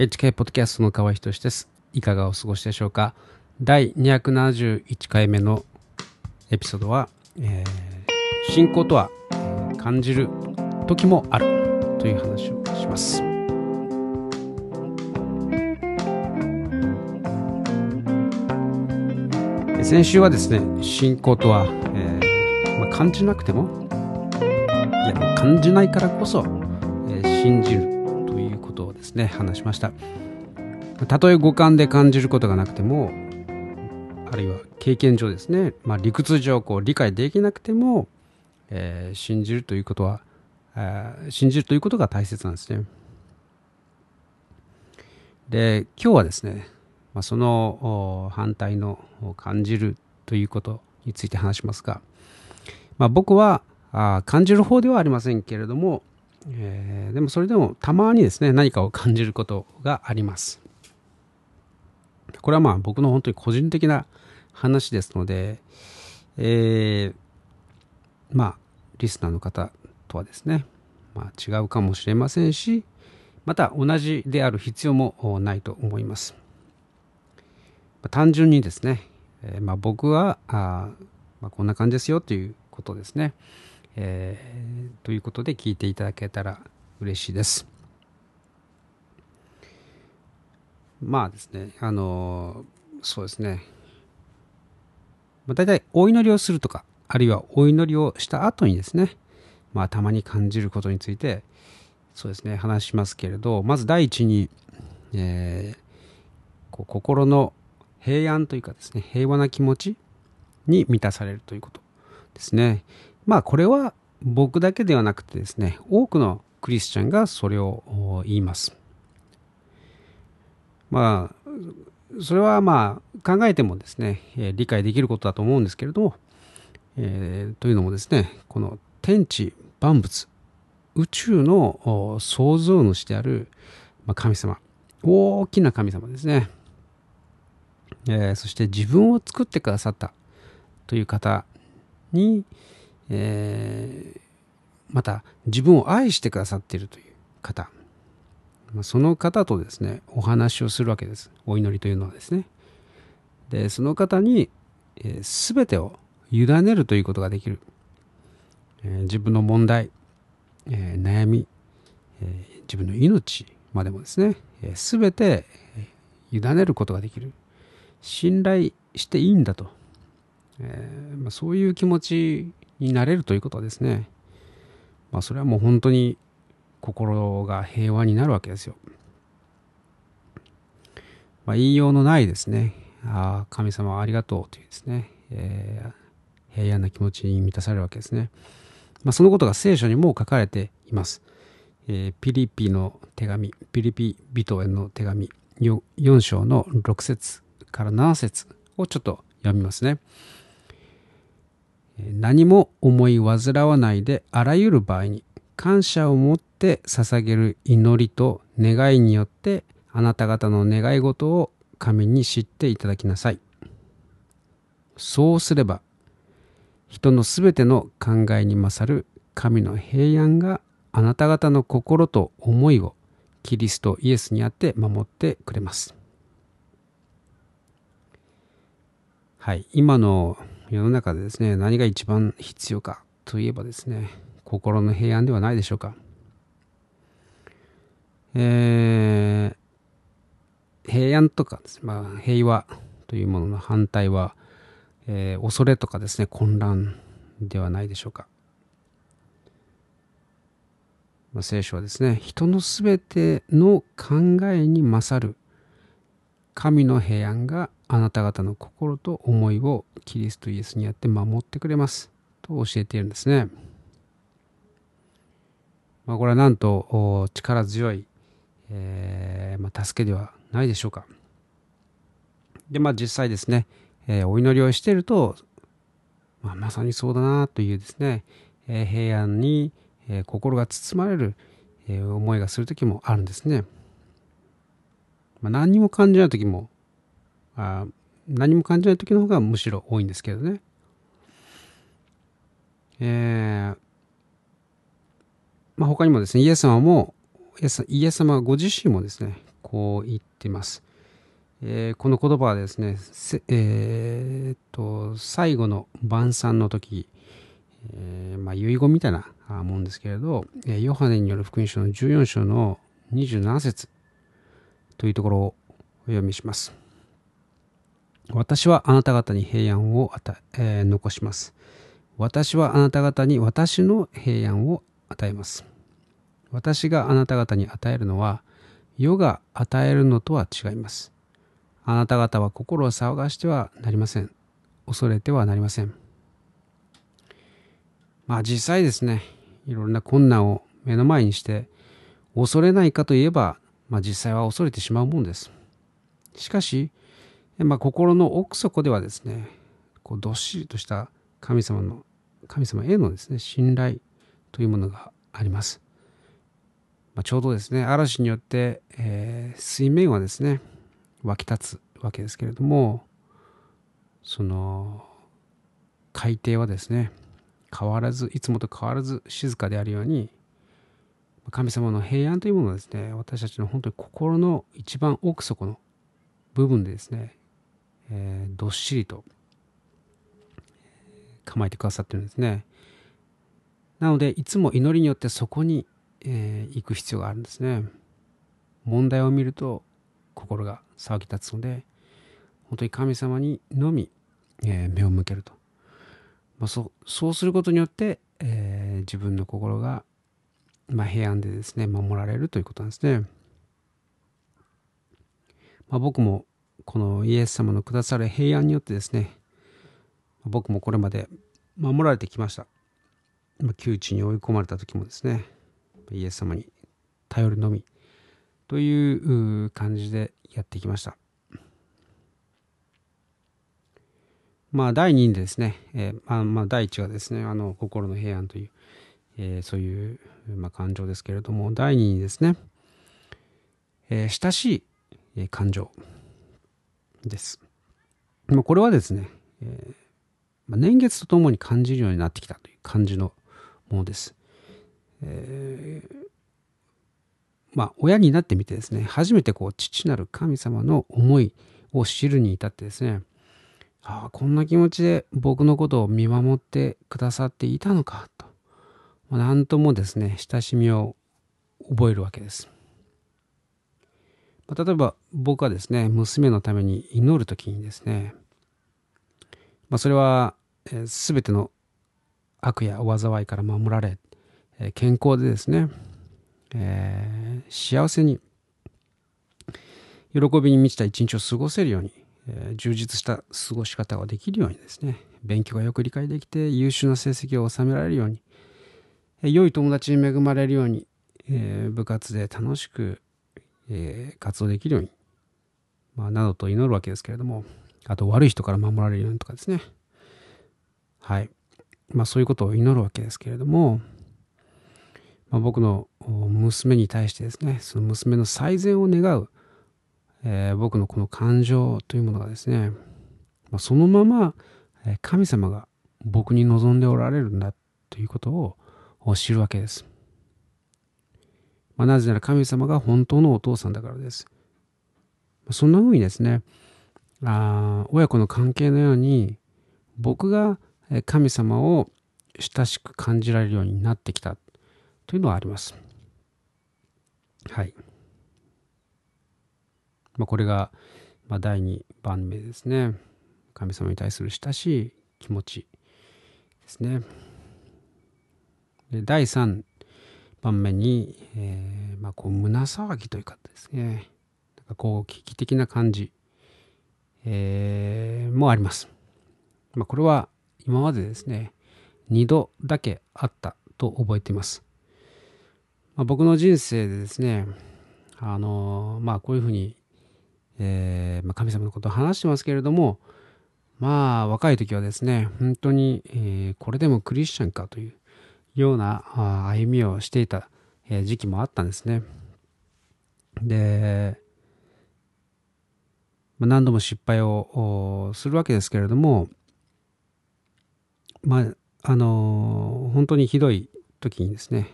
HK ポッドキャストの河合仁です。いかがお過ごしでしょうか？第271回目のエピソードは、えー、信仰とは感じる時もあるという話をします。先週はですね、信仰とは、えーまあ、感じなくても、いや、感じないからこそ、えー、信じるですね、話しました。たとえ五感で感じることがなくても、あるいは経験上ですね、まあ、理屈上こう理解できなくても、えー、信じるということは、えー、信じるということが大切なんですね。で、今日はですね、まあ、その反対の感じるということについて話しますが、まあ、僕はあ感じる方ではありませんけれども、えー、でもそれでもたまにですね何かを感じることがあります。これはまあ僕の本当に個人的な話ですので、えー、まあリスナーの方とはですね、まあ、違うかもしれませんしまた同じである必要もないと思います。単純にですね、えー、まあ、僕はあ、まあ、こんな感じですよということですね、えー、ということで聞いていただけたら嬉しいです。まあですね、あのそうですね、まあ、大体お祈りをするとか、あるいはお祈りをした後にですね、まあ、たまに感じることについて、そうですね、話しますけれど、まず第一に、えー、こう心の平安というかですね、平和な気持ちに満たされるということですね。まあこれは僕だけではなくてですね、多くのクリスチャンがそれを言います。まあ、それはまあ考えてもですね、え理解できることだと思うんですけれども、えー、というのもですね、この天地万物、宇宙の創造主である神様、大きな神様ですね。えー、そして自分を作ってくださったという方に、えー、また自分を愛してくださっているという方、その方とですね、お話をするわけです。お祈りというのはですね。で、その方に、えー、全てを委ねるということができる。えー、自分の問題、えー、悩み、え、自分の命までもですね、えー、全て委ねることができる。信頼していいんだと、えまあ、そういう気持ちになれるということはですね、まあ、それはもう本当に心が平和になるわけですよ。まあ、言いようのないですね、ああ、神様ありがとうというですね、えー、平安な気持ちに満たされるわけですね。まあ、そのことが聖書にも書かれています。えー、ピリピの手紙、ピリピ人への手紙 4, 4章の6節から7節をちょっと読みますね。何も思い煩わないであらゆる場合に感謝を持って捧げる祈りと願いによってあなた方の願い事を神に知っていただきなさい。そうすれば人のすべての考えに勝る神の平安があなた方の心と思いをキリストイエスにあって守ってくれます。はい、今の世の中でですね、何が一番必要かといえばですね、心の平安ではないでしょうか。えー、平安とかね、まあ、平和というものの反対は、えー、恐れとかですね、混乱ではないでしょうか。まあ、聖書はですね、人のすべての考えに勝る神の平安があなた方の心と思いをキリストイエスにあって守ってくれますと教えているんですね。まあ、これはなんと力強い、えー、まあ、助けではないでしょうか。で、まあ実際ですね、えー、お祈りをしていると、まあ、まさにそうだなというですね、えー、平安に、え心が包まれる、え思いがする時もあるんですね。ま、何にも感じない時もあ何も感じない時の方がむしろ多いんですけどね。えー、まあ、他にもですね、イエス様も、イエスイエス様ご自身もですね、こう言ってます。えー、この言葉はですね、えー、と最後の晩餐の時、えー、まあ、遺言みたいなもんですけれど、ヨハネによる福音書の14章の27節というところをお読みします。私はあなた方に平安を与えー、残します。私はあなた方に私の平安を与えます。私があなた方に与えるのは、世が与えるのとは違います。あなた方は心を騒がしてはなりません。恐れてはなりません。まあ実際ですね、いろんな困難を目の前にして、恐れないかといえば、まあ実際は恐れてしまうもんです。しかし、まあ心の奥底ではですね、こうどっしりとした神様の、神様へのですね、信頼というものがあります。まあ、ちょうどですね、嵐によって、えー、水面はですね、湧き立つわけですけれども、その海底はですね、変わらず、いつもと変わらず静かであるように、神様の平安というものをですね、私たちの本当に心の一番奥底の部分でですね、えー、どっしりと構えてくださってるんですね。なので、いつも祈りによってそこに、えー、行く必要があるんですね。問題を見ると心が騒ぎ立つので、本当に神様にのみ、えー、目を向けると。まあ、そそうすることによって、えー、自分の心が、まあ、平安でですね、守られるということなんですね。まあ、僕もこのイエス様のくださる平安によってですね、僕もこれまで守られてきました。窮地に追い込まれた時もですね、イエス様に頼るのみという感じでやってきました。まあ、第2にですね、えー、まあ、まあ、第1がですね、あの、心の平安という、えー、そういう、まあ、感情ですけれども、第2にですね、えー、親しい、感情です。まあ、これはですね、えまあ、年月とともに感じるようになってきたという感じのものです。えまあ、親になってみてですね、初めてこう、父なる神様の思いを知るに至ってですね、ああ、こんな気持ちで僕のことを見守ってくださっていたのかと。まあ、なんともですね、親しみを覚えるわけです。例えば僕はですね、娘のために祈るときにですね、まあ、それは、えー、全ての悪や災いから守られ、えー、健康でですね、えー、幸せに喜びに満ちた一日を過ごせるようにえ充実した過ごし方ができるようにですね勉強がよく理解できて優秀な成績を収められるように、え良い友達に恵まれるように、え部活で楽しく、え活動できるように、まあ、などと祈るわけですけれどもあと悪い人から守られるようにとかですねはいまあそういうことを祈るわけですけれども、まあ、僕の娘に対してですねその娘の最善を願うえー、僕のこの感情というものがですね、まあ、そのまま神様が僕に望んでおられるんだということを知るわけです。まあ、なぜなら神様が本当のお父さんだからです。そんな風にですね、あ親子の関係のように僕が神様を親しく感じられるようになってきたというのはあります。はい。まあ、これが、ま、第2番目ですね。神様に対する親しい気持ちですね。で第3番目に、えー、まあ、こう胸騒ぎというかですね。なんかこう危機的な感じ、えー、もあります。まあ、これは今までですね、2度だけあったと覚えています。まあ、僕の人生でですね、あのまあこういうふうにえー、まあ、神様のことを話してますけれども、まあ、若い時はですね、本当に、えー、これでもクリスチャンかというような歩みをしていた、時期もあったんですね。で、何度も失敗をするわけですけれども、まあ、あの本当にひどい時にですね、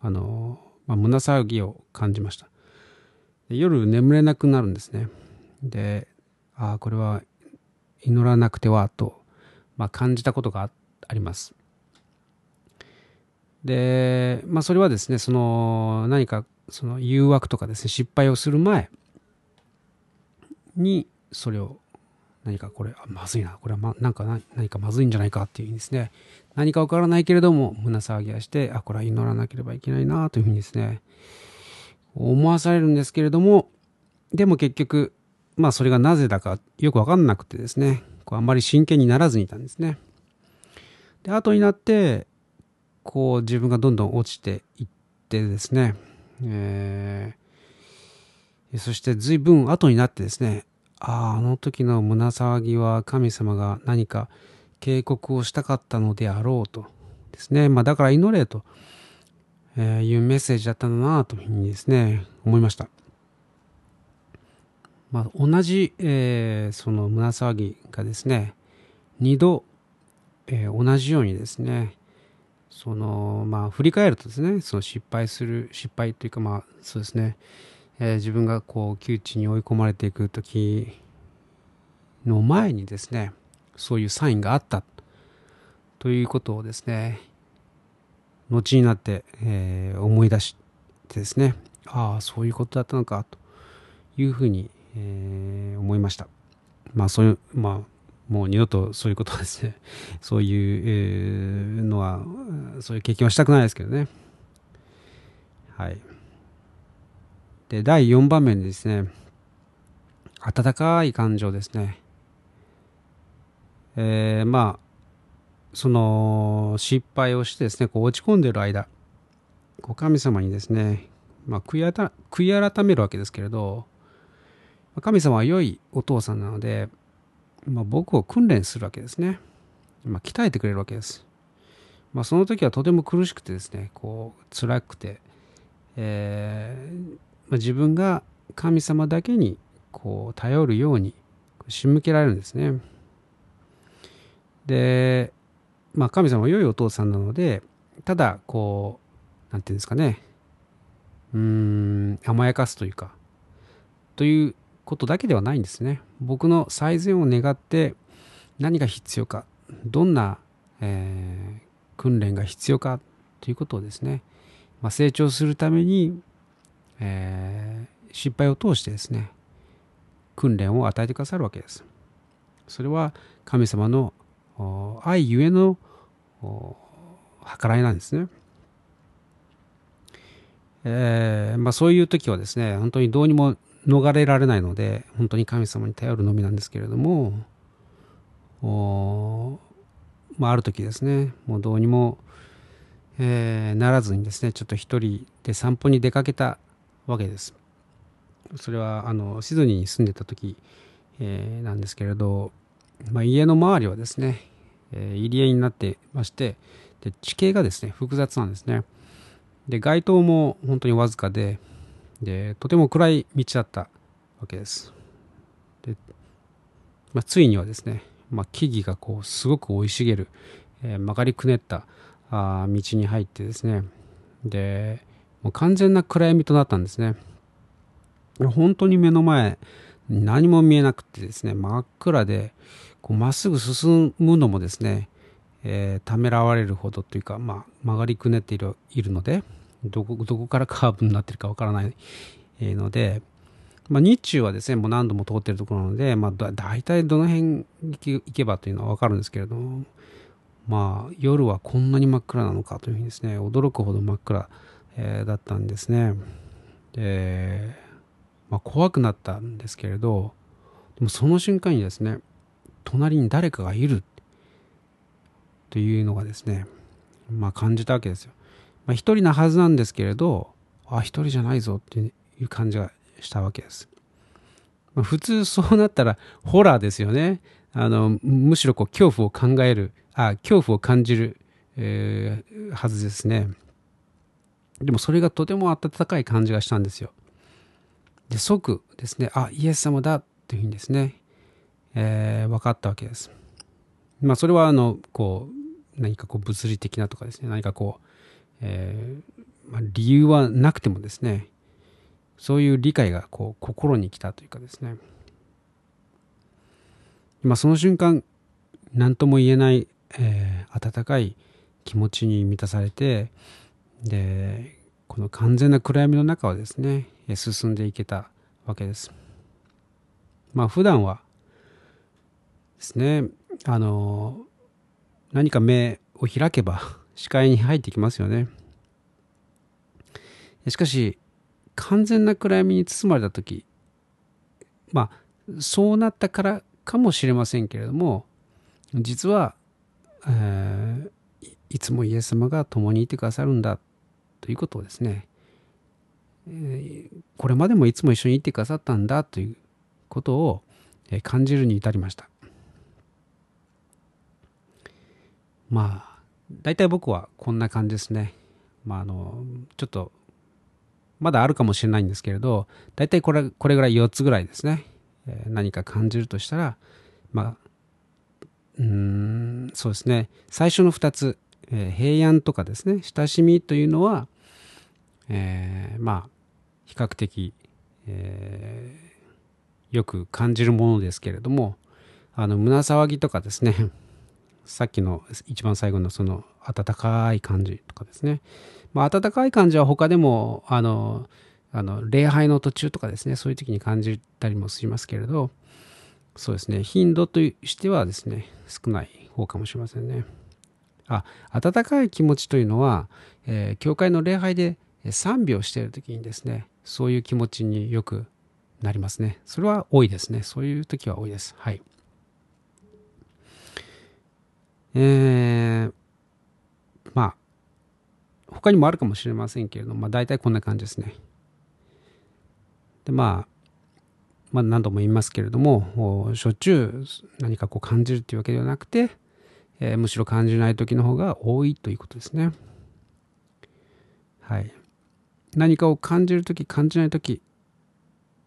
あのまあ、胸騒ぎを感じました。夜眠れなくなるんですね。で、ああ、これは祈らなくてはと、まあ、感じたことがあります。で、まあ、それはですね、その何かその誘惑とかですね、失敗をする前にそれを何かこれ、あまずいな、これは、ま、なんか何かまずいんじゃないかっていうふうにですね、何かわからないけれども、胸騒ぎはして、あ、これは祈らなければいけないなというふうにですね、思わされるんですけれども、でも結局、まあそれがなぜだかよくわかんなくてですね、こうあんまり真剣にならずにいたんですね。で、後になって、こう自分がどんどん落ちていってですね、えー、そして随分後になってですね、ああ、あの時の胸騒ぎは神様が何か警告をしたかったのであろうとですね。まあだから祈れと、えー、いうメッセージだったんだなというふうにですね、思いました。まあ同じ、えー、その胸騒ぎがですね、二度、えー、同じようにですね、そのまあ振り返るとですね、その失敗する、失敗というかまあそうですね、えー、自分がこう窮地に追い込まれていく時の前にですねそういうサインがあった。ということをですね後になって、えー、思い出してですねああそういうことだったのかというふうに、えー、思いました。まあそういうまあもう二度とそういうことはですね そういう、のはそういう経験はしたくないですけどねはいで、第4番目にですね、温かい感情ですね。えー、まあ、その失敗をしてですね、こう落ち込んでる間、こう神様にですね、まあ、悔悔い改めるわけですけれど、神様は良いお父さんなので、まあ、僕を訓練するわけですね。まあ、鍛えてくれるわけです。まあ、その時はとても苦しくてですね、こう辛くて、えー、まあ、自分が神様だけにこう頼るように仕向けられるんですね。で、まあ、神様は良いお父さんなのでただこう何て言うんですかねうん甘やかすというかということだけではないんですね。僕の最善を願って何が必要かどんな、えー、訓練が必要かということをですね、まあ、成長するためにえー、失敗を通してですね訓練を与えてくださるわけです。それは神様の愛ゆえの計らいなんですね。えーまあ、そういう時はですね本当にどうにも逃れられないので本当に神様に頼るのみなんですけれどもお、まあ、ある時ですねもうどうにも、えー、ならずにですねちょっと一人で散歩に出かけたわけです。それはあのシドニーに住んでた時、えー、なんですけれど、まあ、家の周りはですね、えー、入り江になってましてで地形がですね複雑なんですね。で街灯も本当にわずかででとても暗い道だったわけです。でまあ、ついにはですね、まあ、木々がこうすごく生い茂る、えー、曲がりくねったあ道に入ってですねでもう完全な暗闇となったんですね。本当に目の前何も見えなくてですね真っ暗でまっすぐ進むのもですね、えー、ためらわれるほどというか、まあ、曲がりくねっているいるのでどこどこからカーブになってるかわからないので、まあ、日中はですねもう何度も通ってるところなので、まあ、だ大体どの辺行けばというのは分かるんですけれどもまあ夜はこんなに真っ暗なのかというふうにですね驚くほど真っ暗えー、だったんですね。で、まあ、怖くなったんですけれどでもその瞬間にですね隣に誰かがいるというのがですね、まあ、感じたわけですよ。まあ、一人なはずなんですけれどあ一人じゃないぞっていう感じがしたわけです。まあ、普通そうなったらホラーですよね。あのむしろこう恐怖を考えるあ恐怖を感じる、えー、はずですね。でもそれがとても温かい感じがしたんですよ。で、即ですね、あ、イエス様だっていうふうにですね、えー、分かったわけです。まあ、それは、あの、こう、何かこう物理的なとかですね、何かこう、えーまあ、理由はなくてもですね、そういう理解がこう心に来たというかですね。まその瞬間何とも言えない、えー、温かい気持ちに満たされてでこの完全な暗闇の中をですね進んでいけたわけです。まあ普段はですねあの何か目を開けば視界に入ってきますよね。しかし完全な暗闇に包まれた時まあそうなったからかもしれませんけれども実は、えー、いつもイエス様が共にいてくださるんだということをですね、え、これまでもいつも一緒にいてくださったんだということを感じるに至りました。まあ大体僕はこんな感じですねまああのちょっとまだあるかもしれないんですけれど、大体これこれぐらい4つぐらいですね。えー、何か感じるとしたら、まあ、うん、そうですね。最初の2つ、えー、平安とかですね、親しみというのは、えー、まあ、比較的、えー、よく感じるものですけれども、あの、胸騒ぎとかですね、さっきの一番最後のその温かい感じとかですね、まあ、温かい感じは他でも、あの、あの礼拝の途中とかですね、そういう時に感じたりもしますけれど、そうですね、頻度としてはですね、少ない方かもしれませんね。あ、温かい気持ちというのは、えー、教会の礼拝で賛美をしている時にですね、そういう気持ちによくなりますね。それは多いですね。そういう時は多いです。はい。えー、まあ、他にもあるかもしれませんけれども、まあ、大体こんな感じですね。で、まあ、まあ、何度も言いますけれども、しょっちゅう何かこう感じるっていうわけではなくて、えー、むしろ感じない時の方が多いということですね。はい。何かを感じる時、感じない時、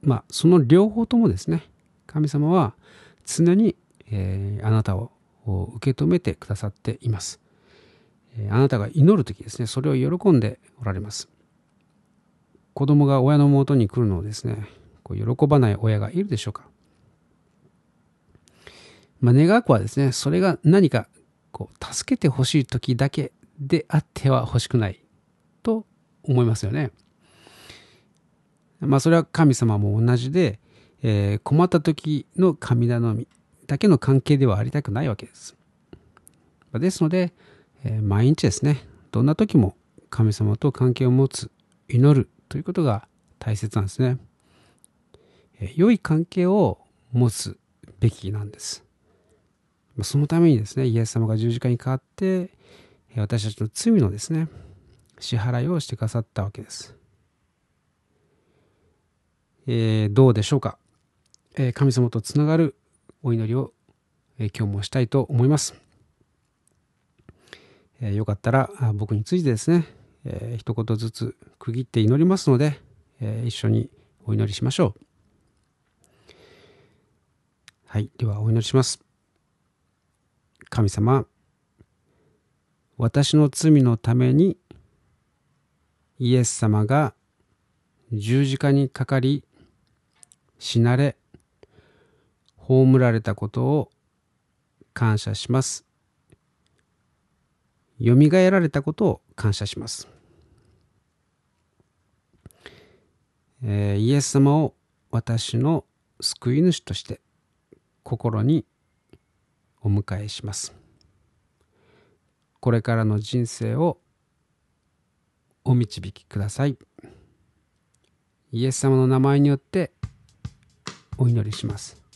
まあ、その両方ともですね、神様は常に、えー、あなたを受け止めてくださっています。あなたが祈る時ですね、それを喜んでおられます。子供が親の元に来るのをですね、こう喜ばない親がいるでしょうか。まあ、願わくはですね、それが何かこう助けてほしい時だけであっては欲しくないと思いますよね。まあそれは神様も同じで、えー、困った時の神頼みだけの関係ではありたくないわけです。ですので、え毎日ですね、どんな時も神様と関係を持つ、祈るということが大切なんですね。え良い関係を持つべきなんです。そのためにですね、イエス様が十字架にかわって、私たちの罪のですね、支払いをしてくださったわけです。えー、どうでしょうか、えー、神様とつながるお祈りを、今日もしたいと思います。え、よかったら僕についてですね、えー、一言ずつ区切って祈りますので、え、一緒にお祈りしましょう。はい、ではお祈りします。神様、私の罪のためにイエス様が十字架にかかり死なれ葬られたことを感謝します。よみがえられたことを感謝します。えー、イエス様を私の救い主として心にお迎えします。これからの人生をお導きください。イエス様の名前によってお祈りします。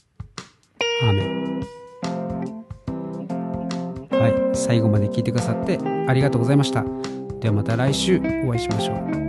アーメンはい、最後まで聞いてくださってありがとうございました。ではまた来週お会いしましょう。